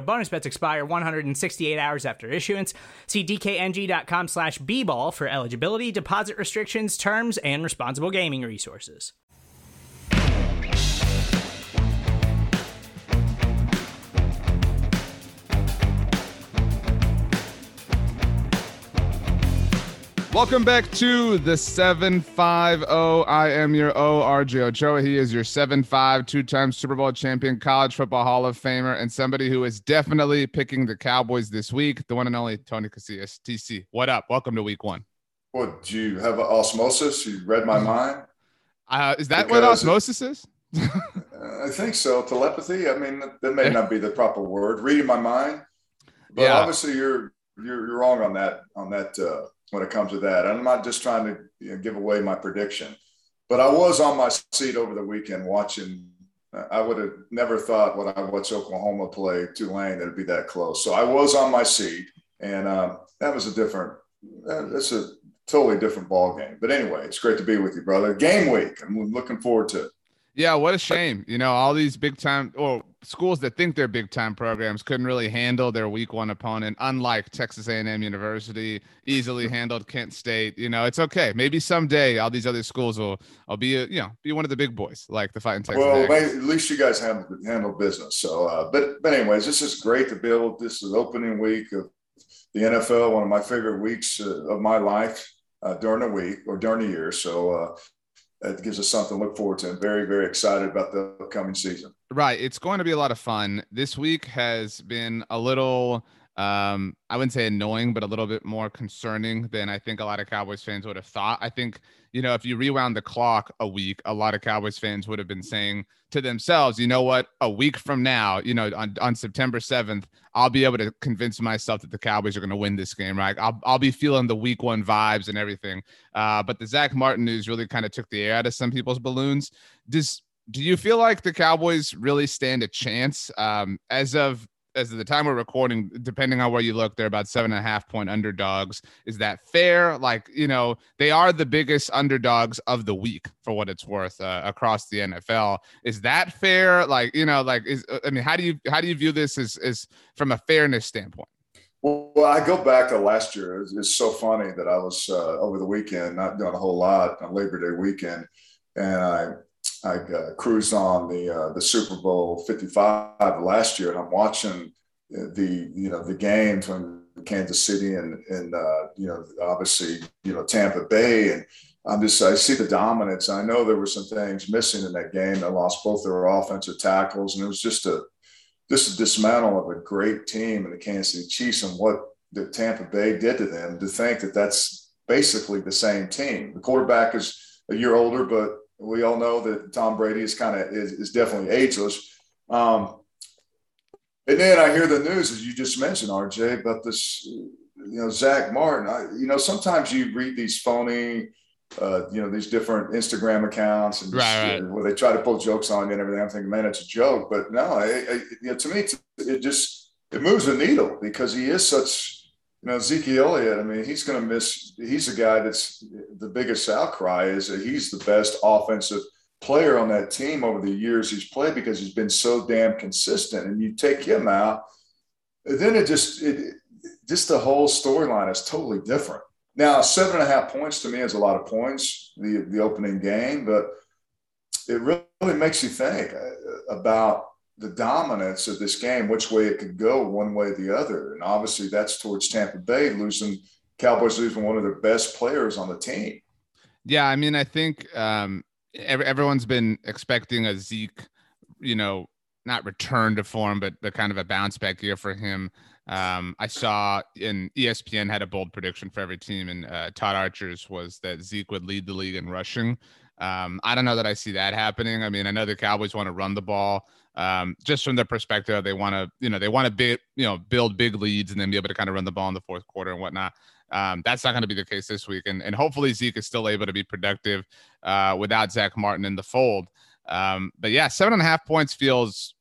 Bonus bets expire 168 hours after issuance. See dkng.com slash bball for eligibility, deposit restrictions, terms, and responsible gaming resources. Welcome back to the 750. I am your ORJ Ochoa. He is your 7'5, two time Super Bowl champion, college football Hall of Famer, and somebody who is definitely picking the Cowboys this week, the one and only Tony Casillas. TC, what up? Welcome to week one. What, do you have osmosis? You read my mind? Uh, is that because what osmosis is? I think so. Telepathy. I mean, that may not be the proper word. Reading my mind, but yeah. obviously you're, you're you're wrong on that on that uh, when it comes to that. I'm not just trying to you know, give away my prediction, but I was on my seat over the weekend watching. I would have never thought when I watched Oklahoma play Tulane that it'd be that close. So I was on my seat, and uh, that was a different. That's a totally different ball game. But anyway, it's great to be with you, brother. Game week. I'm looking forward to it. Yeah, what a shame. You know, all these big time or schools that think they're big time programs couldn't really handle their week one opponent, unlike Texas A&M University, easily handled Kent State. You know, it's okay. Maybe someday all these other schools will I'll be a, you know, be one of the big boys like the fighting Texas. Well, at least you guys handle handle business. So uh, but but anyways, this is great to build. This is opening week of the NFL, one of my favorite weeks uh, of my life uh, during the week or during the year. So uh, it gives us something to look forward to. I'm very, very excited about the upcoming season. Right. It's going to be a lot of fun. This week has been a little, um, I wouldn't say annoying, but a little bit more concerning than I think a lot of Cowboys fans would have thought. I think you know, if you rewound the clock a week, a lot of Cowboys fans would have been saying to themselves, you know what, a week from now, you know, on, on September 7th, I'll be able to convince myself that the Cowboys are going to win this game, right? I'll, I'll be feeling the week one vibes and everything. Uh, but the Zach Martin news really kind of took the air out of some people's balloons. Does, do you feel like the Cowboys really stand a chance um, as of as of the time we're recording, depending on where you look, they're about seven and a half point underdogs. Is that fair? Like, you know, they are the biggest underdogs of the week for what it's worth uh, across the NFL. Is that fair? Like, you know, like, is, I mean, how do you, how do you view this as, as from a fairness standpoint? Well, I go back to last year. It's, so funny that I was uh, over the weekend, not doing a whole lot on Labor Day weekend. And I I uh, cruised on the uh, the Super Bowl 55 last year, and I'm watching the you know the game from Kansas City and and uh, you know obviously you know Tampa Bay, and I'm just I see the dominance. I know there were some things missing in that game. They lost both their offensive tackles, and it was just a just a dismantle of a great team in the Kansas City Chiefs and what the Tampa Bay did to them. To think that that's basically the same team. The quarterback is a year older, but we all know that Tom Brady is kind of is, is, definitely ageless. Um, and then I hear the news, as you just mentioned, RJ, about this, you know, Zach Martin. I, you know, sometimes you read these phony, uh, you know, these different Instagram accounts and right, right. where they try to pull jokes on you and everything. I'm thinking, man, it's a joke. But no, it, it, you know, to me, it just it moves the needle because he is such you know, Ezekiel Elliott, I mean, he's going to miss. He's a guy that's the biggest outcry is that he's the best offensive player on that team over the years he's played because he's been so damn consistent. And you take him out, then it just, it, just the whole storyline is totally different. Now, seven and a half points to me is a lot of points, the, the opening game, but it really makes you think uh, about the dominance of this game, which way it could go, one way or the other. And obviously, that's towards Tampa Bay losing Cowboys losing one of their best players on the team. Yeah, I mean, I think um, every, everyone's been expecting a Zeke, you know, not return to form, but but kind of a bounce back year for him. Um, I saw in ESPN had a bold prediction for every team, and uh, Todd Archer's was that Zeke would lead the league in rushing. Um, I don't know that I see that happening. I mean, I know the Cowboys want to run the ball. Um, just from their perspective, they want to, you know, they want to be, you know, build big leads and then be able to kind of run the ball in the fourth quarter and whatnot. Um, that's not going to be the case this week, and and hopefully Zeke is still able to be productive uh, without Zach Martin in the fold. Um, but yeah, seven and a half points feels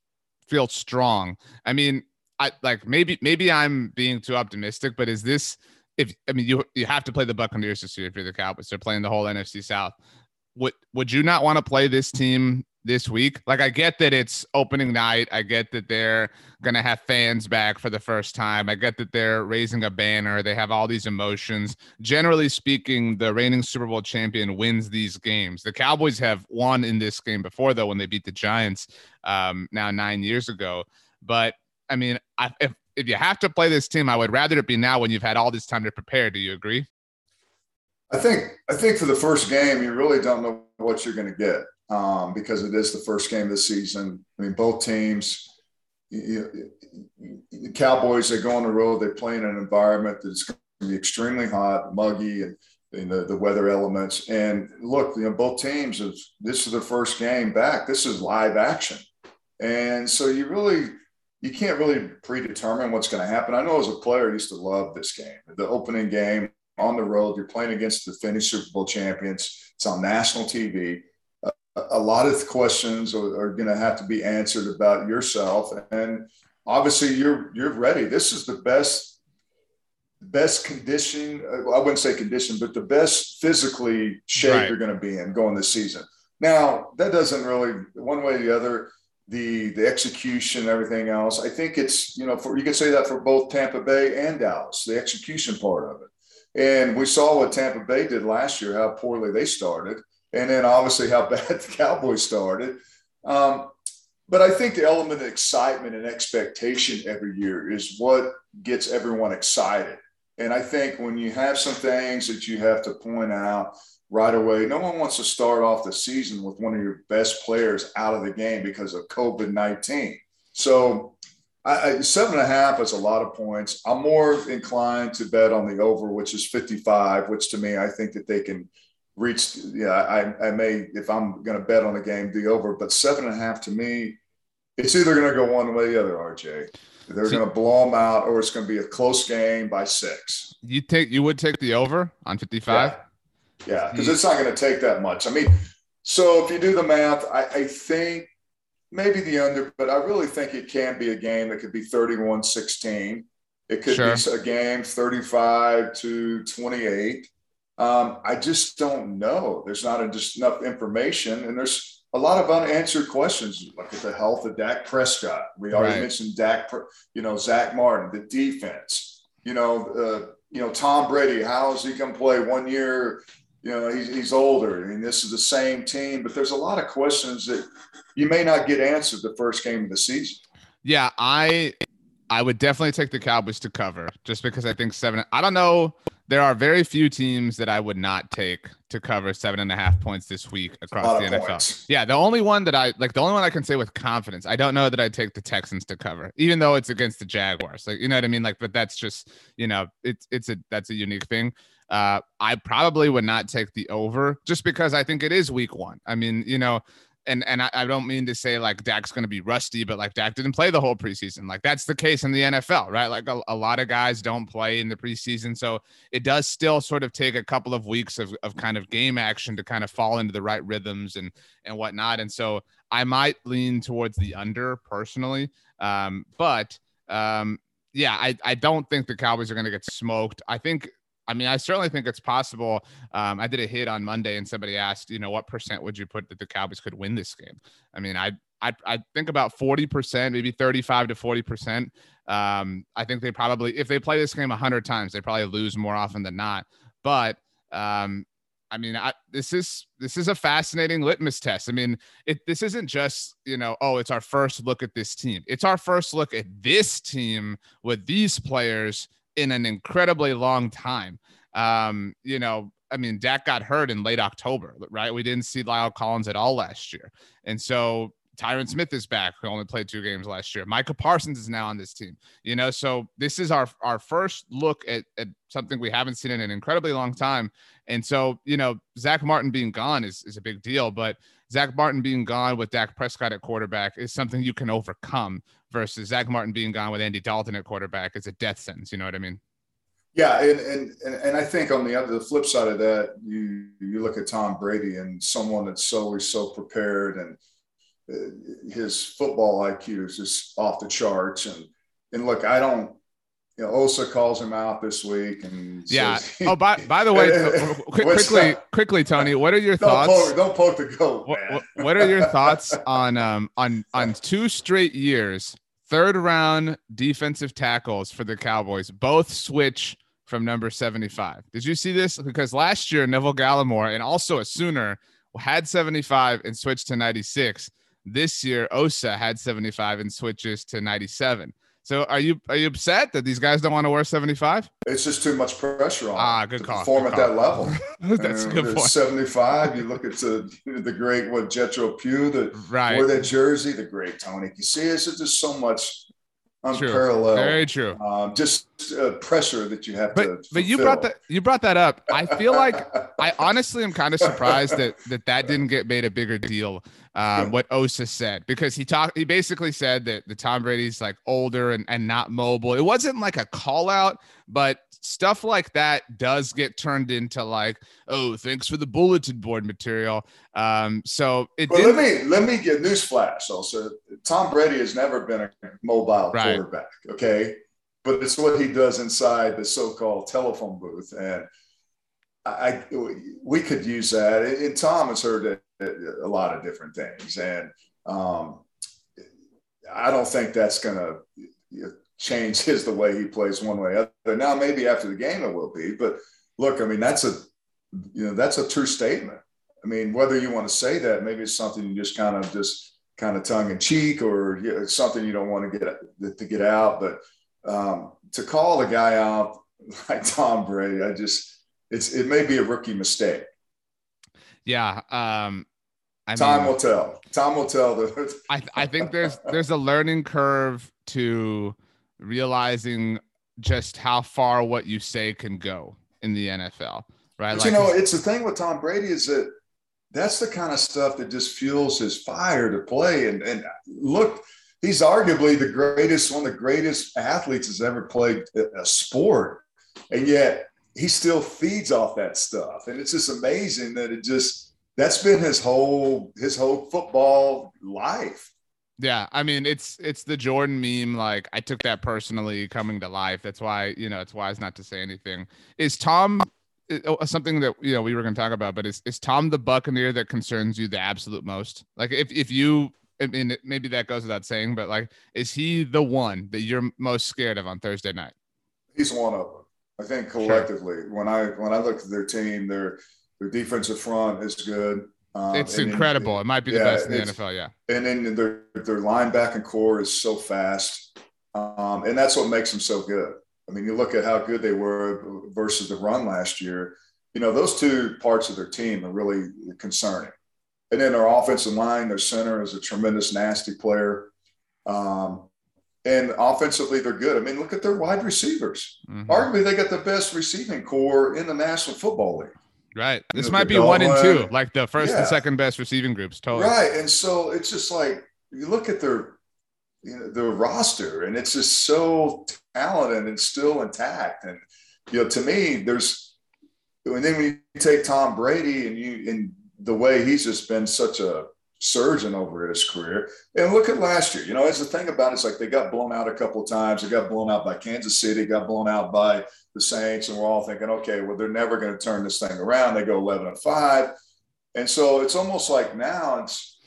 feels strong. I mean, I like maybe maybe I'm being too optimistic, but is this if I mean you you have to play the Buccaneers this year if you're the Cowboys. They're playing the whole NFC South. Would would you not want to play this team this week? Like I get that it's opening night. I get that they're gonna have fans back for the first time. I get that they're raising a banner. They have all these emotions. Generally speaking, the reigning Super Bowl champion wins these games. The Cowboys have won in this game before though when they beat the Giants um, now nine years ago. But I mean, I, if if you have to play this team, I would rather it be now when you've had all this time to prepare. Do you agree? I think I think for the first game, you really don't know what you're going to get um, because it is the first game of the season. I mean, both teams, you, you, the Cowboys, they go on the road, they play in an environment that's going to be extremely hot, muggy, and the, the weather elements. And look, you know, both teams, have, this is their first game back. This is live action. And so you really you can't really predetermine what's going to happen. I know as a player, I used to love this game. The opening game on the road, you're playing against the Finnish Super Bowl champions. It's on national TV. A lot of questions are, are going to have to be answered about yourself, and obviously, you're you're ready. This is the best best condition. Uh, I wouldn't say condition, but the best physically shape right. you're going to be in going this season. Now, that doesn't really one way or the other the the execution, everything else. I think it's you know for you can say that for both Tampa Bay and Dallas, the execution part of it. And we saw what Tampa Bay did last year, how poorly they started, and then obviously how bad the Cowboys started. Um, but I think the element of excitement and expectation every year is what gets everyone excited. And I think when you have some things that you have to point out, right away. No one wants to start off the season with one of your best players out of the game because of COVID 19. So, I, seven and a half is a lot of points. I'm more inclined to bet on the over, which is 55, which to me, I think that they can reach. Yeah, I, I may, if I'm going to bet on the game, the over, but seven and a half to me, it's either going to go one way or the other, RJ. They're going to blow them out, or it's going to be a close game by six. You take, you would take the over on 55? Yeah. Yeah, because it's not going to take that much. I mean, so if you do the math, I, I, think maybe the under, but I really think it can be a game that could be 31 16. It could sure. be a game 35 to 28. Um, I just don't know. There's not a, just enough information, and there's a lot of unanswered questions. Look at the health of Dak Prescott. We already right. mentioned Dak, you know, Zach Martin, the defense. You know, uh, you know Tom Brady. How is he going to play one year? you know, he's, he's older. I mean, this is the same team, but there's a lot of questions that you may not get answered the first game of the season. Yeah, I I would definitely take the Cowboys to cover just because I think seven. I don't know. There are very few teams that I would not take to cover seven and a half points this week across the NFL. Points. Yeah, the only one that I like, the only one I can say with confidence, I don't know that I'd take the Texans to cover, even though it's against the Jaguars. Like, you know what I mean? Like, but that's just, you know, it's it's a that's a unique thing. Uh, I probably would not take the over just because I think it is week one. I mean, you know, and and I, I don't mean to say like Dak's going to be rusty, but like Dak didn't play the whole preseason. Like that's the case in the NFL, right? Like a, a lot of guys don't play in the preseason, so it does still sort of take a couple of weeks of, of kind of game action to kind of fall into the right rhythms and and whatnot. And so I might lean towards the under personally, um, but um, yeah, I I don't think the Cowboys are going to get smoked. I think I mean, I certainly think it's possible. Um, I did a hit on Monday, and somebody asked, you know, what percent would you put that the Cowboys could win this game? I mean, I I, I think about forty percent, maybe thirty-five to forty percent. Um, I think they probably, if they play this game hundred times, they probably lose more often than not. But um, I mean, I, this is this is a fascinating litmus test. I mean, it this isn't just you know, oh, it's our first look at this team. It's our first look at this team with these players in an incredibly long time. Um, you know, I mean, Dak got hurt in late October, right? We didn't see La'el Collins at all last year. And so Tyron Smith is back, who only played two games last year. Micah Parsons is now on this team. You know, so this is our our first look at, at something we haven't seen in an incredibly long time. And so, you know, Zach Martin being gone is, is a big deal, but Zach Martin being gone with Dak Prescott at quarterback is something you can overcome versus Zach Martin being gone with Andy Dalton at quarterback is a death sentence. You know what I mean? Yeah, and, and and I think on the other the flip side of that, you you look at Tom Brady and someone that's always so prepared and uh, his football IQ is just off the charts. And and look, I don't. You know, Osa calls him out this week, and yeah. Says, oh, by by the way, quickly, quickly, Tony, what are your don't thoughts? Poke, don't poke the goat. What, what are your thoughts on um on on two straight years, third round defensive tackles for the Cowboys, both switch from number seventy five? Did you see this? Because last year Neville Gallimore and also a Sooner had seventy five and switched to ninety six this year, Osa had 75 and switches to 97. So are you are you upset that these guys don't want to wear 75? It's just too much pressure on ah, good call. perform good at call. that level. That's a good point. 75. You look at the the great what Jethro Pugh that right. wore that jersey, the great Tony. You see, it's just so much unparalleled. True. Very true. Um, just uh, pressure that you have but, to. But you brought that you brought that up. I feel like I honestly am kind of surprised that that that didn't get made a bigger deal. Um, what Osa said because he talked. He basically said that the Tom Brady's like older and and not mobile. It wasn't like a call out, but stuff like that does get turned into like, oh, thanks for the bulletin board material. Um, so it. Well, let me let me get news flash. Also, Tom Brady has never been a mobile right. quarterback. Okay, but it's what he does inside the so-called telephone booth, and I we could use that. And Tom has heard a lot of different things, and um, I don't think that's going to change his the way he plays one way or other. Now, maybe after the game it will be, but look, I mean, that's a you know that's a true statement. I mean, whether you want to say that, maybe it's something you just kind of just kind of tongue in cheek, or you know, something you don't want to get to get out. But um, to call the guy out like Tom Brady, I just it's it may be a rookie mistake. Yeah, um, I time mean, will tell. Time will tell. I I think there's there's a learning curve to realizing just how far what you say can go in the NFL, right? But like, you know, it's the thing with Tom Brady is that that's the kind of stuff that just fuels his fire to play. And and look, he's arguably the greatest, one of the greatest athletes has ever played a sport, and yet he still feeds off that stuff. And it's just amazing that it just that's been his whole his whole football life. Yeah, I mean it's it's the Jordan meme. Like I took that personally coming to life. That's why you know it's wise not to say anything. Is Tom uh, something that you know we were going to talk about? But is is Tom the Buccaneer that concerns you the absolute most? Like if if you I mean maybe that goes without saying, but like is he the one that you're most scared of on Thursday night? He's one of them. I think collectively, sure. when I when I look at their team, their their defensive front is good. Um, it's incredible. Then, it might be the yeah, best in the NFL. Yeah. And then their their linebacking corps is so fast, um, and that's what makes them so good. I mean, you look at how good they were versus the run last year. You know, those two parts of their team are really concerning. And then their offensive line, their center is a tremendous, nasty player. Um, and offensively, they're good. I mean, look at their wide receivers. Mm-hmm. Arguably, they got the best receiving corps in the National Football League. Right. This you know, might be one and two, like the first yeah. and second best receiving groups. Totally. Right. And so it's just like you look at their, you know, their roster, and it's just so talented and still intact. And you know, to me, there's, and then when you take Tom Brady and you and the way he's just been such a surging over his career. And look at last year. You know, it's the thing about it, it's like they got blown out a couple of times. They got blown out by Kansas City, got blown out by the Saints, and we're all thinking, okay, well, they're never going to turn this thing around. They go 11 and five, and so it's almost like now it's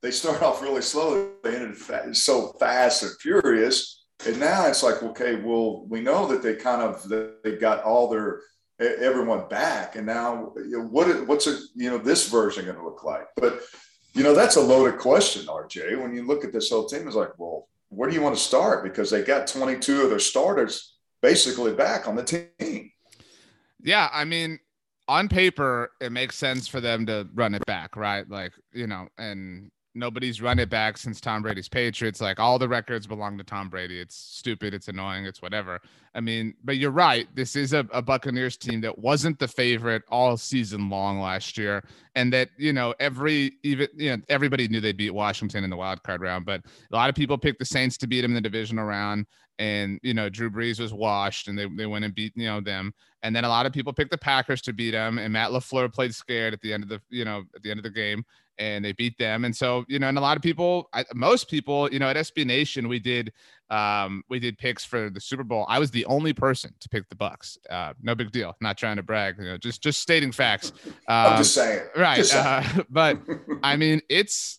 they start off really slow. They ended so fast and furious, and now it's like, okay, well, we know that they kind of they got all their everyone back, and now what what's it you know this version going to look like? But you know, that's a loaded question, RJ. When you look at this whole team, it's like, well, where do you want to start? Because they got 22 of their starters basically back on the team. Yeah, I mean, on paper, it makes sense for them to run it back, right? Like, you know, and nobody's run it back since Tom Brady's Patriots. Like all the records belong to Tom Brady. It's stupid. It's annoying. It's whatever. I mean, but you're right. This is a, a, Buccaneers team that wasn't the favorite all season long last year, and that you know every even you know everybody knew they'd beat Washington in the wild card round, but a lot of people picked the Saints to beat them in the divisional round, and you know Drew Brees was washed, and they they went and beat you know them, and then a lot of people picked the Packers to beat them, and Matt LaFleur played scared at the end of the you know at the end of the game, and they beat them. And so, you know, and a lot of people, I, most people, you know, at SB Nation, we did, um, we did picks for the Super Bowl. I was the only person to pick the Bucks. Uh, no big deal. Not trying to brag, you know, just, just stating facts. Um, I'm just saying. Right. Just saying. Uh, but I mean, it's,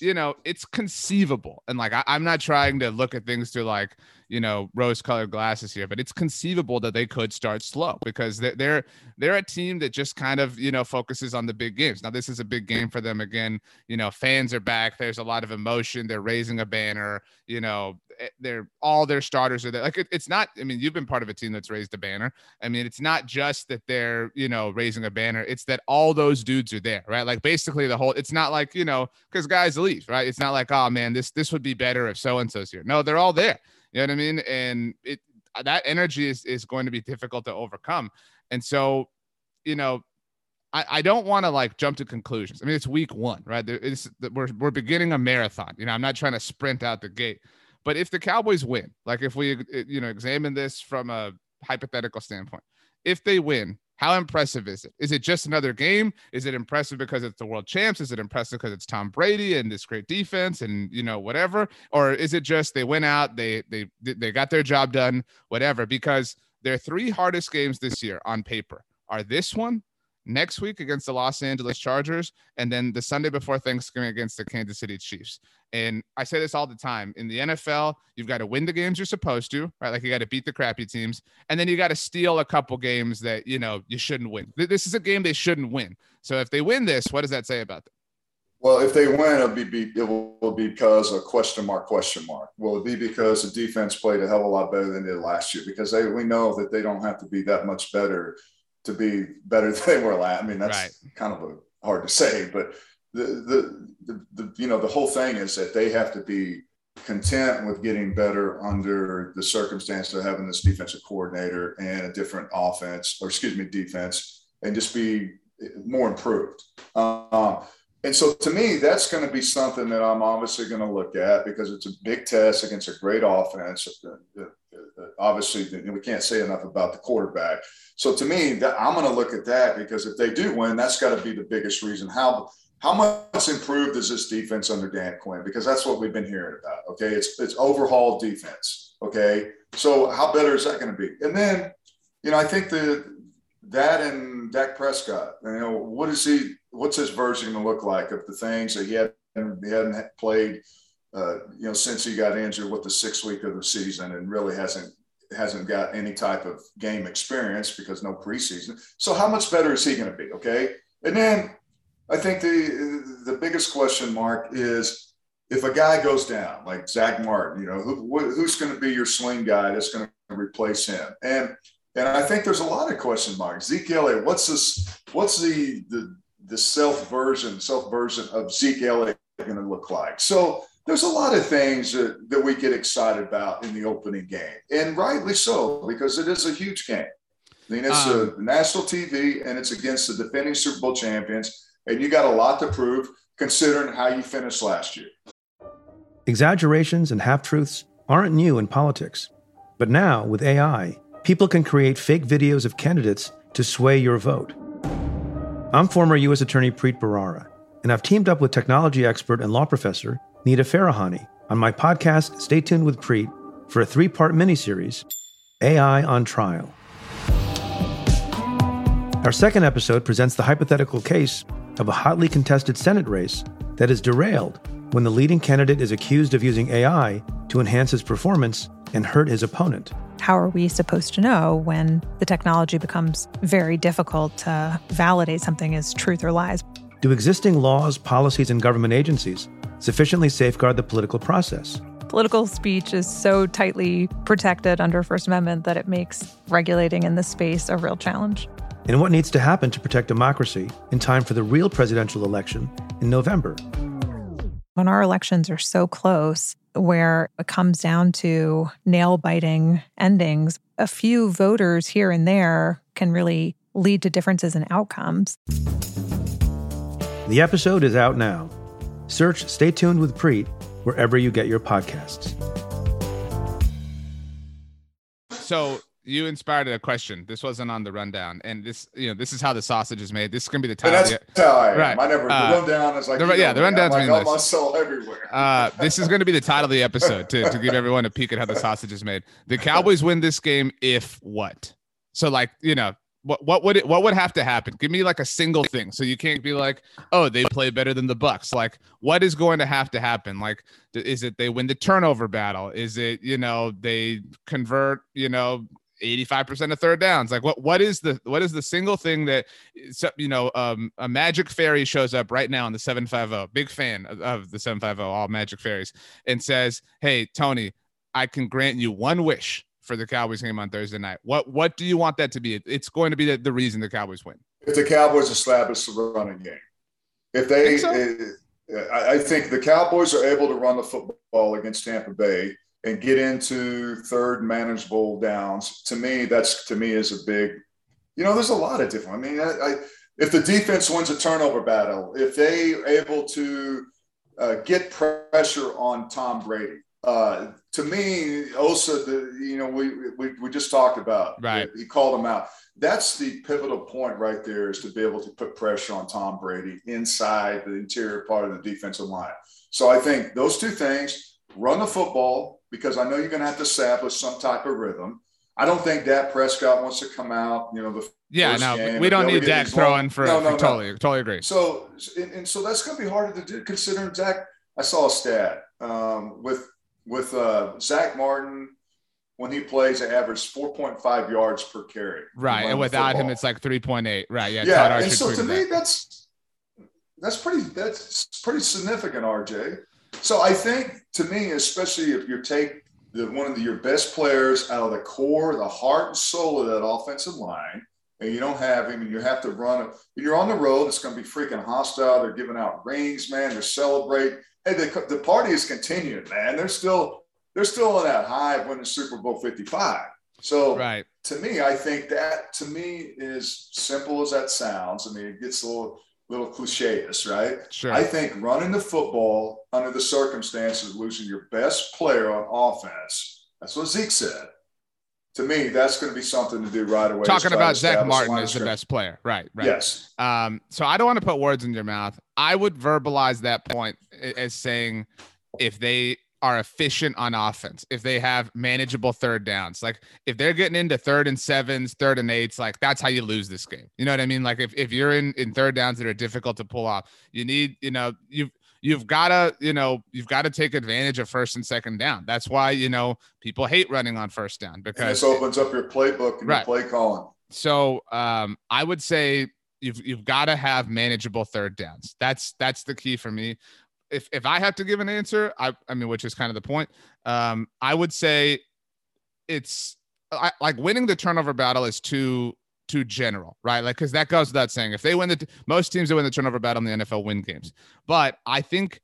you know, it's conceivable. And like, I, I'm not trying to look at things through like, you know rose colored glasses here but it's conceivable that they could start slow because they're, they're they're a team that just kind of you know focuses on the big games. Now this is a big game for them again. You know fans are back. There's a lot of emotion. They're raising a banner you know Eh, they're all their starters are there like it, it's not i mean you've been part of a team that's raised a banner i mean it's not just that they're you know raising a banner it's that all those dudes are there right like basically the whole it's not like you know because guys leave right it's not like oh man this this would be better if so and so's here no they're all there you know what I mean? And it that energy is is going to be difficult to overcome. And so, you know, I, I don't want to like jump to conclusions. I mean, it's week one, right? It's, we're we're beginning a marathon. You know, I'm not trying to sprint out the gate. But if the Cowboys win, like if we uh, you know examine this from a hypothetical standpoint, if they win, how impressive is it? Is it just another game? Is it impressive because it's the world champs? Is it impressive because it's Tom Brady and this great defense and you know whatever? Or is it just they went out, they they they got their job done, whatever? Because their three hardest games this year on paper are this one, next week against the Los Angeles Chargers, and then the Sunday before Thanksgiving against the Kansas City Chiefs. And I say this all the time in the NFL, you've got to win the games you're supposed to, right? Like you got to beat the crappy teams, and then you got to steal a couple games that you know you shouldn't win. This is a game they shouldn't win. So if they win this, what does that say about them? Well, if they win, it'll be, be it will be because a question mark question mark. Will it be because the defense played a hell of a lot better than they did last year? Because they we know that they don't have to be that much better to be better than they were last. I mean, that's right. kind of a, hard to say, but the, the, the, the, you know, the whole thing is that they have to be content with getting better under the circumstance of having this defensive coordinator and a different offense, or excuse me, defense, and just be more improved. Um, and so to me, that's going to be something that I'm obviously going to look at because it's a big test against a great offense. Uh, uh, uh, obviously, we can't say enough about the quarterback. So to me, I'm going to look at that because if they do win, that's got to be the biggest reason. How how much improved is this defense under Dan Quinn? Because that's what we've been hearing about. Okay, it's it's overhauled defense. Okay, so how better is that going to be? And then, you know, I think the that and Dak Prescott. You know, what is he? What's his version going to look like of the things that he had he hadn't played? Uh, you know, since he got injured with the sixth week of the season, and really hasn't hasn't got any type of game experience because no preseason. So how much better is he going to be? Okay, and then I think the the biggest question mark is if a guy goes down like Zach Martin, you know, who, who's going to be your swing guy that's going to replace him? And and I think there's a lot of question marks. Zeke Elliott, what's this? What's the the the self version, self version of Zeke Elliott going to look like? So there's a lot of things that, that we get excited about in the opening game, and rightly so because it is a huge game. I mean, it's um, a national TV, and it's against the defending Super Bowl champions and you got a lot to prove considering how you finished last year. Exaggerations and half truths aren't new in politics. But now, with AI, people can create fake videos of candidates to sway your vote. I'm former U.S. Attorney Preet Bharara, and I've teamed up with technology expert and law professor Nita Farahany on my podcast, Stay Tuned with Preet, for a three part miniseries, AI on Trial. Our second episode presents the hypothetical case of a hotly contested Senate race that is derailed when the leading candidate is accused of using AI to enhance his performance and hurt his opponent. How are we supposed to know when the technology becomes very difficult to validate something as truth or lies? Do existing laws, policies, and government agencies sufficiently safeguard the political process? Political speech is so tightly protected under First Amendment that it makes regulating in this space a real challenge. and what needs to happen to protect democracy in time for the real presidential election in November. When our elections are so close, where it comes down to nail biting endings, a few voters here and there can really lead to differences in outcomes. The episode is out now. Search Stay Tuned with Preet wherever you get your podcasts. So you inspired a question. This wasn't on the rundown, and this, you know, this is how the sausage is made. This is gonna be the title. that's how I am. Right. I never Uh, the rundown is like the- yeah, the rundown's like, meaningless. soul everywhere. Uh, this is going to be the title of the episode to, to give everyone a peek at how the sausage is made. The Cowboys win this game if what? So like you know what what would it what would have to happen? Give me like a single thing. So you can't be like, oh, they play better than the Bucks. Like what is going to have to happen? Like th- is it they win the turnover battle? Is it you know they convert you know 85% of third downs. Like what what is the what is the single thing that you know um a magic fairy shows up right now in the 750 big fan of, of the 750 all magic fairies and says hey tony i can grant you one wish for the cowboys game on thursday night. What what do you want that to be? It's going to be the, the reason the cowboys win. If the Cowboys establish the running game, if they, Think so? eh, I think the Cowboys are able to run the football against Tampa Bay and get into third manageable downs. To me, that's to me is a big. You know, there's a lot of different. I mean, I, I, if the defense wins a turnover battle, if they are able to uh, get pressure on Tom Brady. Uh, to me, also the, you know, we, we we just talked about. Right. He called him out. That's the pivotal point right there is to be able to put pressure on Tom Brady inside the interior part of the defensive line. So I think those two things, run the football, because I know you're going to have to establish some type of rhythm. I don't think Dak Prescott wants to come out, you know, the yeah no game, we don't need dak throwing for, No, for no, no. totally totally agree So and, and so that's going to be harder to do considering Zach. I saw a stat um, with with uh, Zach Martin when he plays, they average four point five yards per carry. right and without him it's like 3.8 right yeah, yeah. And so to me, that. that's that's pretty that's pretty significant, RJ. So I think to me, especially if you take the one of the, your best players out of the core, the heart and soul of that offensive line, and you don't have him, and you have to run it. You're on the road. It's going to be freaking hostile. They're giving out rings, man. They're celebrating. Hey, the, the party is continuing, man. They're still they're still on that high of winning Super Bowl 55. So right to me, I think that to me is simple as that sounds. I mean, it gets a little little cliche-ish, right? sure I think running the football under the circumstances, of losing your best player on offense. That's what Zeke said. To me, that's going to be something to do right away. talking to try to about Zach Martin is the best player right right Yes. Um, so I don't want to put words in your mouth. I would verbalize that point as saying if they are efficient on offense, if they have manageable third downs, like if they're getting into third and sevens, third and eights, like that's how you lose this game. You know what I mean? Like if, if you're in, in third downs that are difficult to pull off, you need, you know, you've, you've got to, you know, you've got to take advantage of first and second down. That's why, you know, people hate running on first down And because this opens up your playbook and Right. your play calling. so um, I would say you've you've got to have manageable third downs. That's that's the key for me. If if I have to give an answer, I I mean, which is kind of the point. Um, I would say it's I, like winning the turnover battle is too too general, right? Like because that goes without saying. If they win the most teams that win the turnover battle in the NFL win games, but I think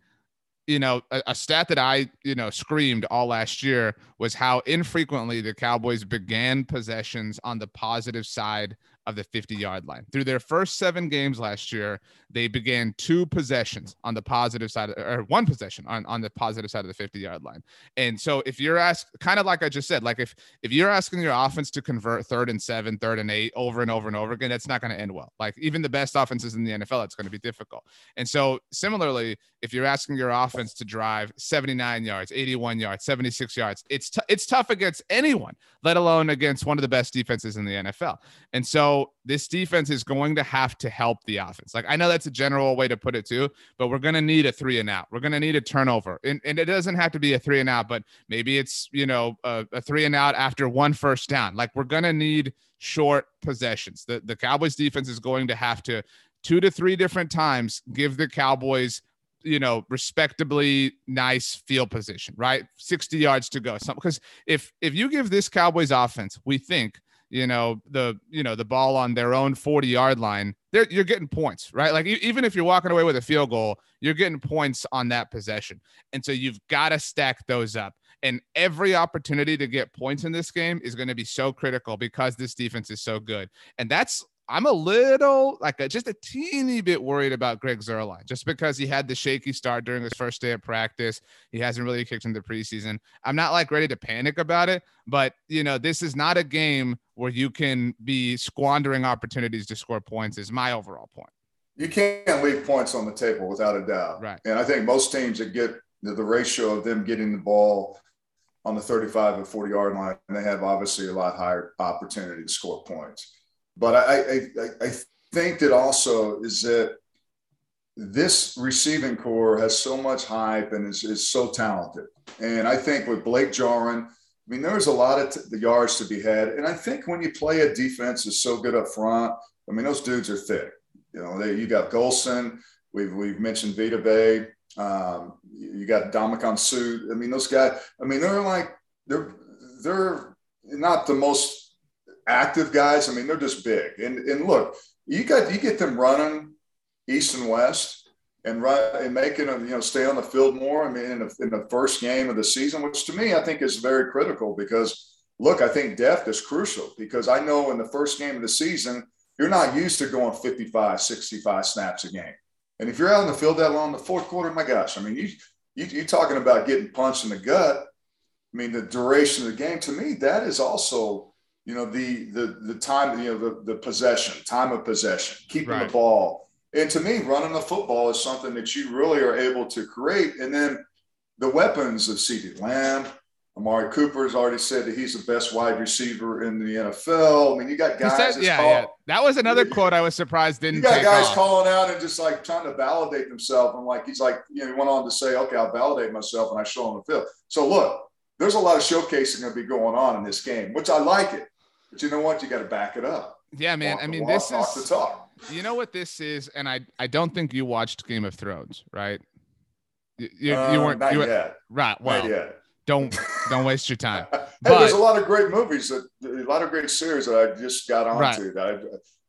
you know, a, a stat that I, you know, screamed all last year was how infrequently the Cowboys began possessions on the positive side of the 50 yard line. Through their first seven games last year, they began two possessions on the positive side, or one possession on, on the positive side of the 50 yard line. And so if you're asked, kind of like I just said, like if if you're asking your offense to convert third and seven, third and eight over and over and over again, that's not going to end well. Like even the best offenses in the NFL, it's going to be difficult. And so similarly, if you're asking your offense to drive 79 yards, 81 yards, 76 yards, it's t- it's tough against anyone, let alone against one of the best defenses in the NFL. And so this defense is going to have to help the offense. Like I know that's a general way to put it too, but we're going to need a three and out. We're going to need a turnover. And, and it doesn't have to be a three and out, but maybe it's, you know, a, a three and out after one first down. Like we're going to need short possessions. The the Cowboys defense is going to have to two to three different times give the Cowboys you know respectably nice field position right 60 yards to go something because if if you give this cowboys offense we think you know, the you know the ball on their own 40 yard line, you're getting points, right? Like even if you're walking away with a field goal, you're getting points on that possession, and so you've got to stack those up. And every opportunity to get points in this game is going to be so critical because this defense is so good. And that's I'm a little like a, just a teeny bit worried about Greg Zuerlein just because he had the shaky start during his first day of practice. He hasn't really kicked in the preseason. I'm not like ready to panic about it, but you know, this is not a game where you can be squandering opportunities to score points, is my overall point. You can't leave points on the table without a doubt. Right. And I think most teams that get the, the ratio of them getting the ball on the 35 and 40 yard line, they have obviously a lot higher opportunity to score points. But I, I, I think that also is that this receiving corps has so much hype and is, is so talented. And I think with Blake Jarwin, I mean, there's a lot of t- the yards to be had. And I think when you play a defense is so good up front, I mean, those dudes are thick. You know, they, you got Gholston. We've, we've mentioned Vita Vea. Um, you got Ndamukong Suh. I mean, those guys, I mean, they're like, they're, they're not the most active guys. I mean, they're just big. And and look, you got you get them running east and west and run and making them you know stay on the field more. I mean, in the, in the first game of the season, which to me I think is very critical because look, I think depth is crucial because I know in the first game of the season you're not used to going 55, 65 snaps a game. And if you're out in the field that long, the fourth quarter, my gosh, I mean, you, you you're talking about getting punched in the gut. I mean, the duration of the game to me, that is also you know the the the time you know the, the possession time of possession keeping right. the ball and to me running the football is something that you really are able to create and then the weapons of CeeDee Lamb Amari Cooper has already said that he's the best wide receiver in the NFL. I mean, you got guys. Said, yeah, call, yeah, that was another quote I was surprised didn't. You got guys off. calling out and just like trying to validate themselves, and like he's like, you know, he went on to say, "Okay, I'll validate myself," and I show on the field. So look, there's a lot of showcasing going to be going on in this game, which I like it. But you know what? You got to back it up. Yeah, man. Walk I mean, walk, this talk is talk. You know what this is, and I I don't think you watched Game of Thrones, right? You, you, uh, you weren't not you were, yet. right. Well, not yet. don't don't waste your time. hey, but, there's a lot of great movies that a lot of great series that I just got onto right. that I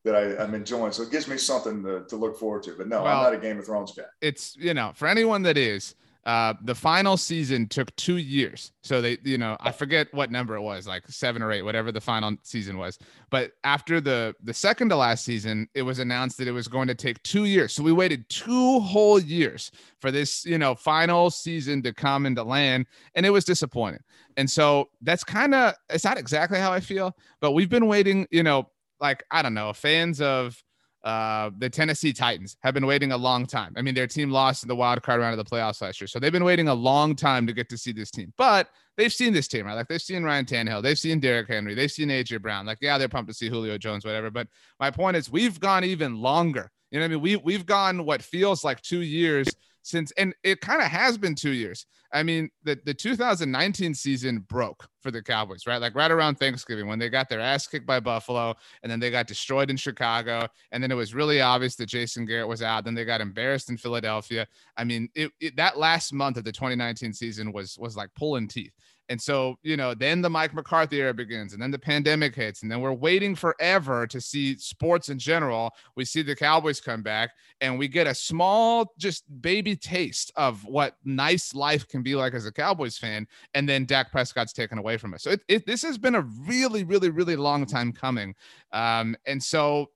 that I, am enjoying. So it gives me something to, to look forward to. But no, well, I'm not a Game of Thrones guy. It's you know for anyone that is, uh, the final season took two years. So they, you know, I forget what number it was, like seven or eight, whatever the final season was. But after the the second to last season, it was announced that it was going to take two years. So we waited two whole years for this, you know, final season to come into land, and it was disappointing. And so that's kind of it's not exactly how I feel, but we've been waiting, you know, like I don't know, fans of uh, the Tennessee Titans have been waiting a long time. I mean, their team lost in the wild card round of the playoffs last year, so they've been waiting a long time to get to see this team. But they've seen this team, right? Like they've seen Ryan Tannehill, they've seen Derrick Henry, they've seen AJ Brown. Like, yeah, they're pumped to see Julio Jones, whatever. But my point is, we've gone even longer. You know what I mean? We we've gone what feels like two years since, and it kind of has been two years. I mean, the, the 2019 season broke for the Cowboys, right? Like right around Thanksgiving when they got their ass kicked by Buffalo and then they got destroyed in Chicago. And then it was really obvious that Jason Garrett was out. Then they got embarrassed in Philadelphia. I mean, it, it, that last month of the 2019 season was was like pulling teeth. And so, you know, then the Mike McCarthy era begins, and then the pandemic hits, and then we're waiting forever to see sports in general. We see the Cowboys come back, and we get a small, just baby taste of what nice life can be like as a Cowboys fan. And then Dak Prescott's taken away from us. So it, it, this has been a really, really, really long time coming. Um, and so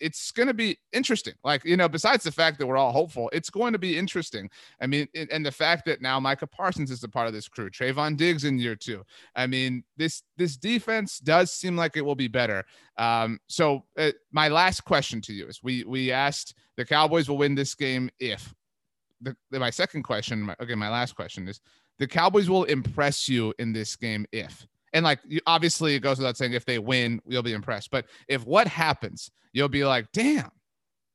it's going to be interesting. Like, you know, besides the fact that we're all hopeful, it's going to be interesting. I mean, and the fact that now Micah Parsons is a part of this crew, Trevon Diggs in year two. I mean, this this defense does seem like it will be better. Um, so uh, my last question to you is: we we asked the Cowboys will win this game if. The my second question, my, okay, my last question is: the Cowboys will impress you in this game if and like obviously it goes without saying if they win you'll be impressed. But if what happens you'll be like damn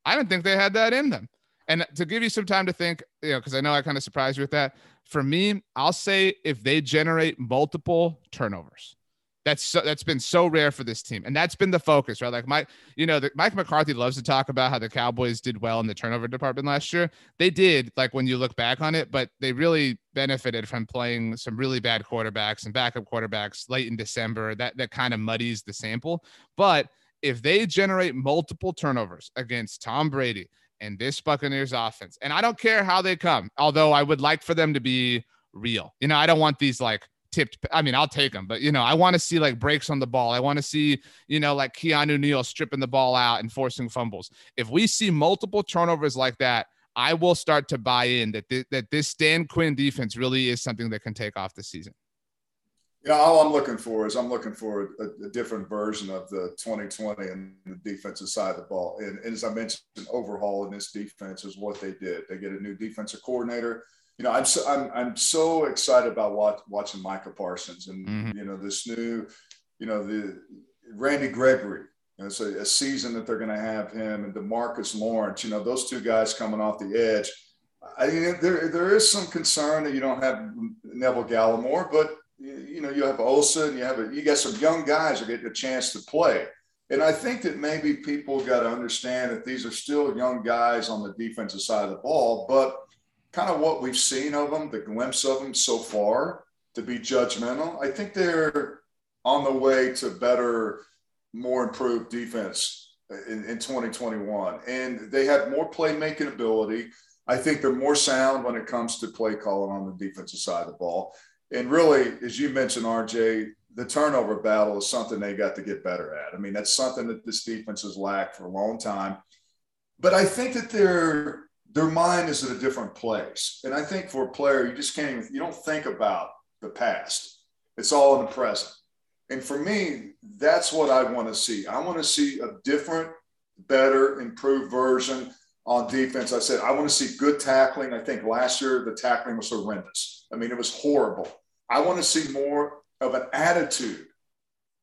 i didn't think they had that in them. And to give you some time to think you know because i know i kind of surprised you with that for me i'll say if they generate multiple turnovers That's so, that's been so rare for this team, and that's been the focus, right? Like Mike, you know, the, Mike McCarthy loves to talk about how the Cowboys did well in the turnover department last year. They did, like when you look back on it, but they really benefited from playing some really bad quarterbacks and backup quarterbacks late in December. That that kind of muddies the sample. But if they generate multiple turnovers against Tom Brady and this Buccaneers offense, and I don't care how they come, although I would like for them to be real. You know, I don't want these like tipped. I mean, I'll take them, but you know, I want to see like breaks on the ball. I want to see, you know, like Keanu Neal stripping the ball out and forcing fumbles. If we see multiple turnovers like that, I will start to buy in that th- that this Dan Quinn defense really is something that can take off the season. Yeah, all I'm looking for is I'm looking for a, a, different version of the 2020 and the defensive side of the ball. And, and as I mentioned, an overhaul in this defense is what they did. They get a new defensive coordinator you know, I'm so I'm I'm so excited about watch, watching Micah Parsons and mm-hmm. you know this new, you know the Randy Gregory. You know, it's a, a season that they're going to have him and Demarcus Lawrence. You know, those two guys coming off the edge. I mean, there there is some concern that you don't have Neville Gallimore, but you know you have and you have a, you got some young guys that get a chance to play. And I think that maybe people got to understand that these are still young guys on the defensive side of the ball, but kind of what we've seen of them, the glimpse of them so far, to be judgmental. I think they're on the way to better, more improved defense in, in 2021. And they have more playmaking ability. I think they're more sound when it comes to play calling on the defensive side of the ball. And really, as you mentioned, RJ, the turnover battle is something they got to get better at. I mean, that's something that this defense has lacked for a long time. But I think that they're their mind is at a different place. And I think for a player, you just can't even, you don't think about the past. It's all in the present. And for me, that's what I want to see. I want to see a different, better, improved version on defense. I said, I want to see good tackling. I think last year the tackling was horrendous. I mean, it was horrible. I want to see more of an attitude,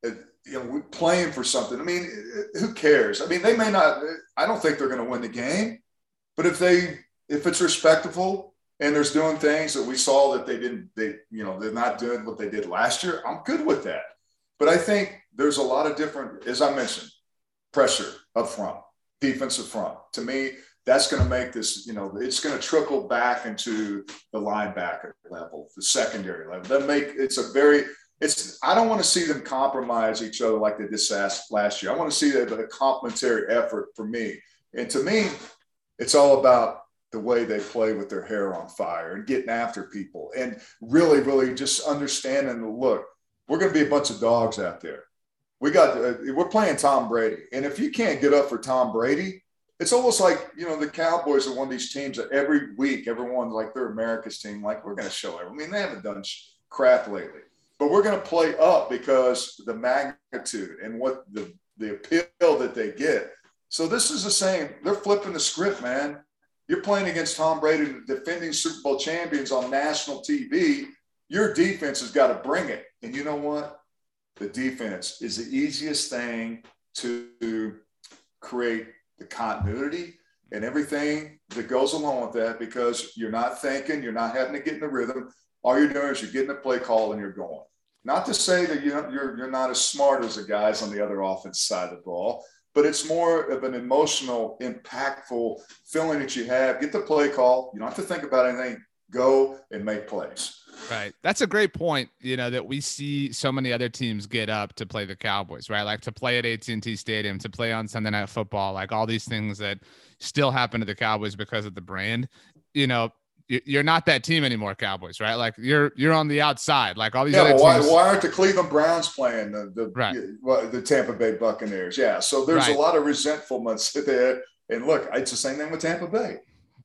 uh, you know, we're playing for something. I mean, who cares? I mean, they may not, I don't think they're going to win the game but if they if it's respectable and there's doing things that we saw that they didn't they you know they're not doing what they did last year, I'm good with that. But I think there's a lot of different, as I mentioned, pressure up front, defensive front. To me, that's going to make this, you know, it's going to trickle back into the linebacker level, the secondary level. That make it's a very it's I don't want to see them compromise each other like they did last year. I want to see that a complementary effort for me. And to me, it's all about the way they play with their hair on fire and getting after people and really, really just understanding the look. We're going to be a bunch of dogs out there. We got, uh, we're playing Tom Brady. And if you can't get up for Tom Brady, it's almost like, you know, the Cowboys are one of these teams that every week, everyone's like, they're America's team. Like, we're going to show it. I mean, they haven't done crap lately, but we're going to play up because the magnitude and what the, the appeal that they get so this is the same. They're flipping the script, man. You're playing against Tom Brady, defending Super Bowl champions on national TV. Your defense has got to bring it. And you know what? The defense is the easiest thing to create the continuity and everything that goes along with that because you're not thinking, you're not having to get in the rhythm. All you're doing is you're getting a play call and you're going. Not to say that you're, you're, you're not as smart as the guys on the other offense side of the ball, but it's more of an emotional, impactful feeling that you have. Get the play call. You don't have to think about anything. Go and make plays. Right. That's a great point. You know that we see so many other teams get up to play the Cowboys, right? Like to play at AT&T Stadium, to play on Sunday Night Football, like all these things that still happen to the Cowboys because of the brand. You know, you're not that team anymore, Cowboys, right? Like you're you're on the outside, like all these. Yeah, other why, teams. why aren't the Cleveland Browns playing the the, right. the Tampa Bay Buccaneers? Yeah, so there's right. a lot of resentfulness there. And look, it's the same thing with Tampa Bay.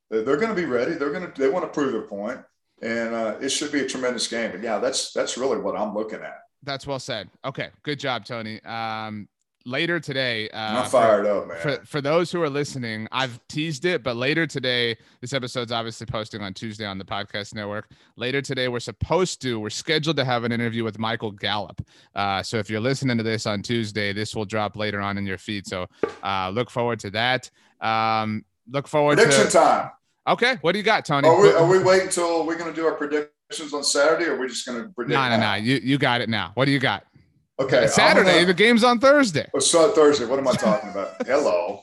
They're, they're going to be ready. They're going to they want to prove their point, and uh, it should be a tremendous game. But yeah, that's that's really what I'm looking at. That's well said. Okay, good job, Tony. Um, later today. Uh, I'm fired for, up, man. For, for those who are listening, I've teased it, but later today, this episode's obviously posting on Tuesday on the podcast network. Later today, we're supposed to, we're scheduled to have an interview with Michael Gallup. Uh, so if you're listening to this on Tuesday, this will drop later on in your feed. So uh, look forward to that. Um, look forward Prediction to time. Okay, what do you got, Tony? Are we, are we waiting until we're going to do our predictions on Saturday, or are we just going to predict? No, no, no. You you got it now. What do you got? Okay, Saturday. gonna, the game's on Thursday. Oh, so Thursday. What am I talking about? Hello.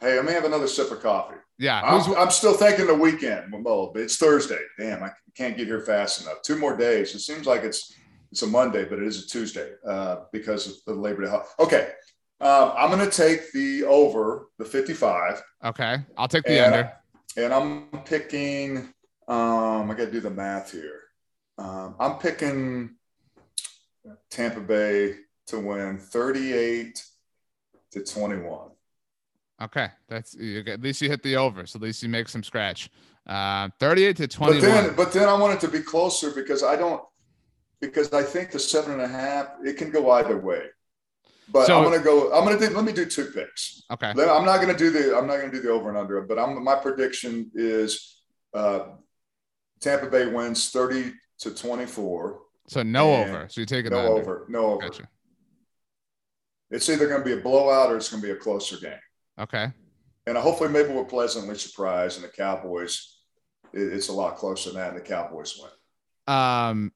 Hey, let me have another sip of coffee. Yeah. I'm, I'm, still thinking the weekend. Well, it's Thursday. Damn, I can't get here fast enough. Two more days. It seems like it's it's a Monday, but it is a Tuesday uh, because of the Labor Day. Okay, um, I'm going to take the over the 55. Okay, I'll take the and, under. And I'm picking. Um, I got to do the math here. Um, I'm picking Tampa Bay to win 38 to 21. Okay, that's at least you hit the over, so at least you make some scratch. Uh, 38 to 21. But then, but then I want it to be closer because I don't because I think the seven and a half it can go either way. But so, I'm gonna go. I'm gonna do. Let me do two picks. Okay. I'm not gonna do the. I'm not gonna do the over and under. But I'm. My prediction is uh, Tampa Bay wins 30 to 24. So no over. So you take it. No over. No over. Gotcha. It's either going to be a blowout or it's going to be a closer game. Okay. And hopefully, maybe we're pleasantly surprised, and the Cowboys. It's a lot closer than that, and the Cowboys win. Um.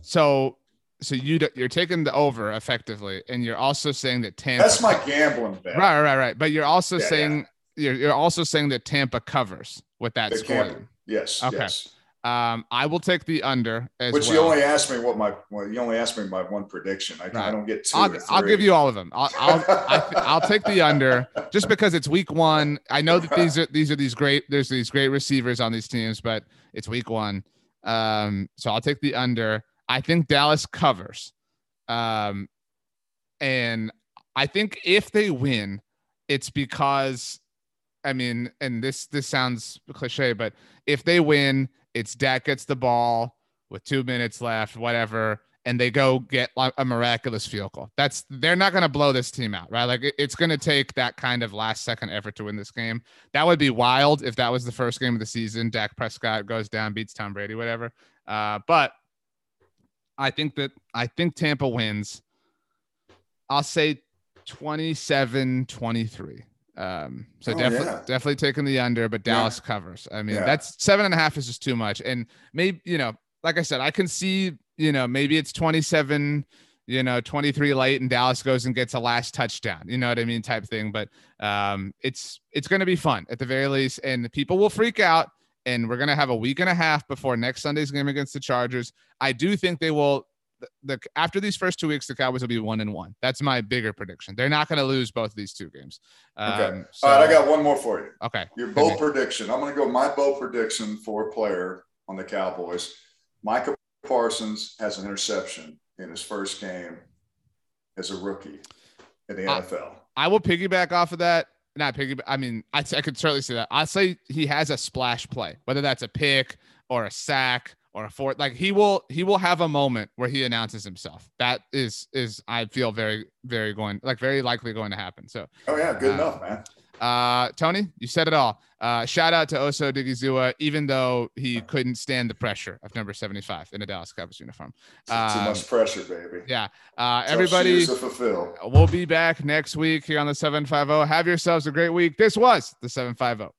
So so you you're taking the over effectively, and you're also saying that Tampa. That's my gambling bet. Right, right, right. But you're also yeah, saying yeah. You're, you're also saying that Tampa covers with that score. Yes. Okay. Yes. Um, I will take the under as Which well. you only asked me what my well, you only asked me my one prediction. I, right. I don't get 2 I'll, I'll, give you all of them. I'll I'll, I'll take the under just because it's week one. I know that these are these are these great there's these great receivers on these teams, but it's week one. Um, so I'll take the under. I think Dallas covers. Um, and I think if they win, it's because I mean, and this this sounds cliche, but if they win, it's Dak gets the ball with two minutes left, whatever, and they go get a miraculous field goal. That's they're not going to blow this team out, right? Like it's going to take that kind of last second effort to win this game. That would be wild if that was the first game of the season. Dak Prescott goes down, beats Tom Brady, whatever. Uh, but I think that I think Tampa wins. I'll say 27 23. Um, so oh, definitely, yeah. definitely taking the under, but Dallas yeah. covers. I mean, yeah. that's seven and a half is just too much. And maybe, you know, like I said, I can see, you know, maybe it's 27, you know, 23 late and Dallas goes and gets a last touchdown, you know what I mean? Type thing. But um, it's, it's going to be fun at the very least. And people will freak out and we're going to have a week and a half before next Sunday's game against the Chargers. I do think they will. The, after these first two weeks, the Cowboys will be one and one. That's my bigger prediction. They're not going to lose both of these two games. Um, okay. So, All right, I got one more for you. Okay. Your bold okay. prediction. I'm going to go my bold prediction for a player on the Cowboys. Micah Parsons has an interception in his first game as a rookie in the NFL. I will piggyback off of that not piggy. I mean, I, I could certainly see that. I say he has a splash play, whether that's a pick or a sack or a fourth. Like he will, he will have a moment where he announces himself. That is, is I feel very, very going, like very likely going to happen. So. Oh yeah, good uh, enough, man. Uh, Tony, you said it all. Uh, shout out to Osa Odighizuwa, even though he couldn't stand the pressure of number 75 in a Dallas Cowboys uniform. Um, too much pressure, baby. Yeah. Uh, everybody, we'll be back next week here on the 75O. Have yourselves a great week. This was the 75O.